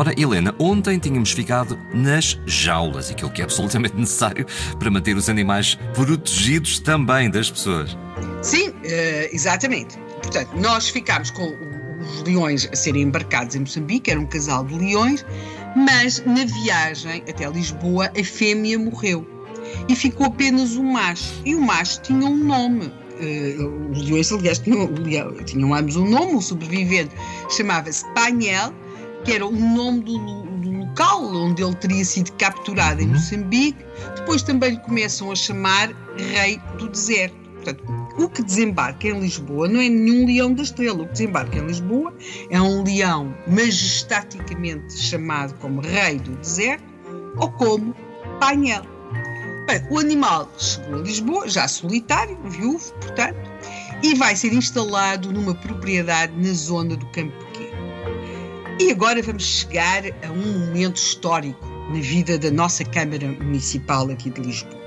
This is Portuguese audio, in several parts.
Ora, Helena, ontem tínhamos ficado nas jaulas, aquilo que é absolutamente necessário para manter os animais protegidos também das pessoas. Sim, eh, exatamente. Portanto, nós ficámos com os leões a serem embarcados em Moçambique, era um casal de leões, mas na viagem até Lisboa a fêmea morreu e ficou apenas o macho. E o macho tinha um nome. Uh, os leões, aliás, tinham, tinham ambos um nome, o sobrevivente chamava-se Painel que era o nome do, do, local onde ele teria sido capturado em uhum. Moçambique. Depois também lhe começam a chamar Rei do Deserto. Portanto, o que desembarca em Lisboa não é nenhum leão da estrela. O que desembarca em Lisboa é um leão majestaticamente chamado como Rei do Deserto ou como Painel. O animal chegou a Lisboa, já solitário, viúvo, portanto, e vai ser instalado numa propriedade na zona do Campo e agora vamos chegar a um momento histórico na vida da nossa Câmara Municipal aqui de Lisboa.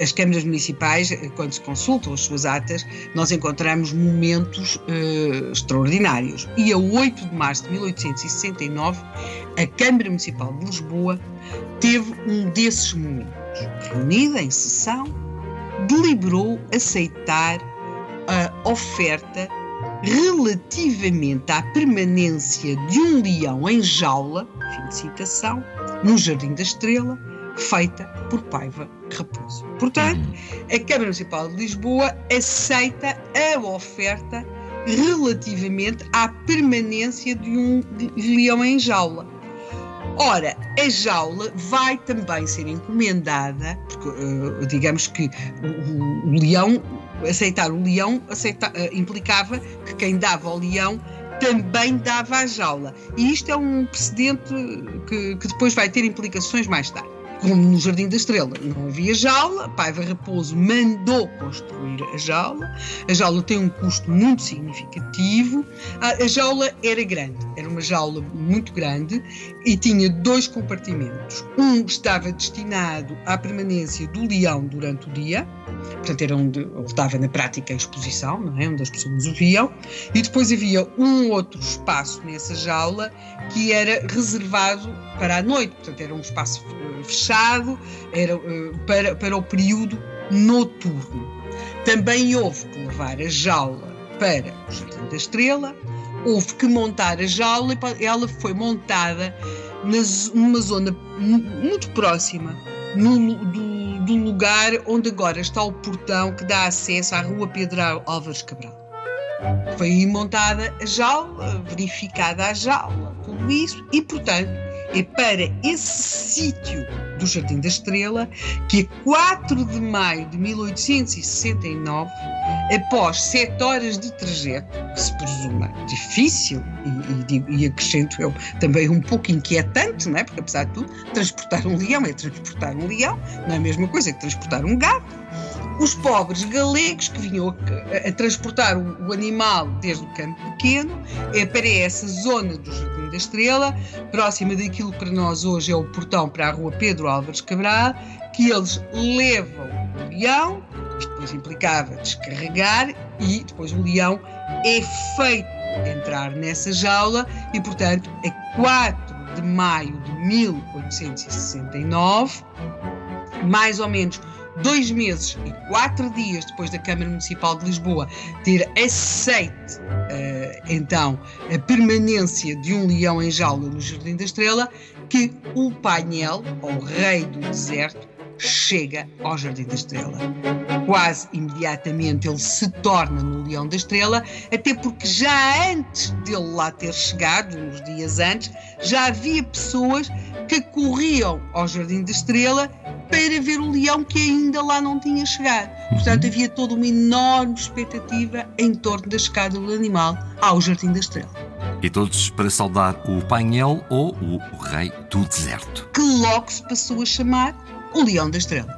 As câmaras municipais, quando se consultam as suas atas, nós encontramos momentos uh, extraordinários. E a 8 de março de 1869, a Câmara Municipal de Lisboa teve um desses momentos. Reunida em sessão, deliberou aceitar a oferta relativamente à permanência de um leão em jaula, fim de citação, no Jardim da Estrela, feita por Paiva Raposo. Portanto, uhum. a Câmara Municipal de Lisboa aceita a oferta relativamente à permanência de um leão em jaula. Ora, a jaula vai também ser encomendada, porque uh, digamos que o, o, leão aceitar o leão aceita, uh, implicava que quem dava ao leão também dava a jaula. E isto é um precedente que, que depois vai ter implicações mais tarde como no Jardim da Estrela não havia jaula, Paiva Raposo mandou construir a jaula. A jaula tem um custo muito significativo. A, a jaula era grande, era uma jaula muito grande e tinha dois compartimentos. Um estava destinado à permanência do leão durante o dia, portanto era onde estava na prática a exposição, não é? onde as pessoas o viam, e depois havia um outro espaço nessa jaula que era reservado para a noite, portanto era um espaço fechado, era uh, para, para o período noturno. Também houve que levar a jaula para o Jardim da Estrela, houve que montar a jaula e ela foi montada numa zona muito próxima no, do, do, lugar onde agora está o portão que dá acesso à Rua Pedro Álvares Cabral. Foi aí montada a jaula, verificada a jaula, tudo isso, e portanto é para esse sítio do Jardim da Estrela que a 4 de maio de 1869, após sete horas de trajeto, que se presuma difícil e, e, e acrescento eu também um pouco inquietante, não é? porque apesar de tudo, transportar um leão é transportar um leão, não é a mesma coisa que transportar um gato. Os pobres galegos que vinham a, a transportar o, o, animal desde o campo pequeno é para essa zona do Jardim da Estrela, próxima daquilo que para nós hoje é o portão para a rua Pedro Álvares Cabral, que eles levam o leão, isto depois implicava descarregar, e depois o leão é feito entrar nessa jaula e, portanto, a 4 de maio de 1869, mais ou menos dois meses e quatro dias depois da Câmara Municipal de Lisboa ter aceite uh, então a permanência de um leão em jaula no Jardim da Estrela, que o painel, ou rei do deserto, chega ao Jardim da Estrela. Quase imediatamente ele se torna no Leão da Estrela, até porque já antes dele lá ter chegado, uns dias antes, já havia pessoas que corriam ao Jardim da Estrela para ver o leão que ainda lá não tinha chegado. Portanto, uhum. havia toda uma enorme expectativa em torno da chegada do animal ao Jardim da Estrela. E todos para saudar o painel ou o rei do deserto. Que logo se passou a chamar o Leão da Estrela.